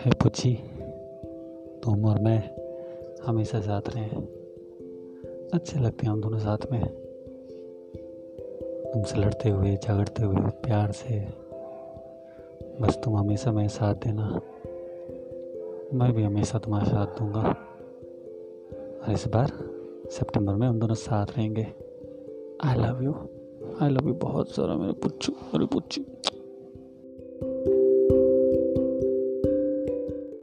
है, पूछी। तो तुम और मैं हमेशा साथ रहें अच्छे लगते हैं हम दोनों साथ में। तुमसे लड़ते हुए, झगड़ते हुए, प्यार से। बस तुम हमेशा मेरे साथ देना। मैं भी हमेशा तुम्हारा साथ दूँगा। और इस बार सितंबर में हम दोनों साथ रहेंगे। I love you I love you बहुत सारा, मेरे पुच्छू मेरे पुच्छू।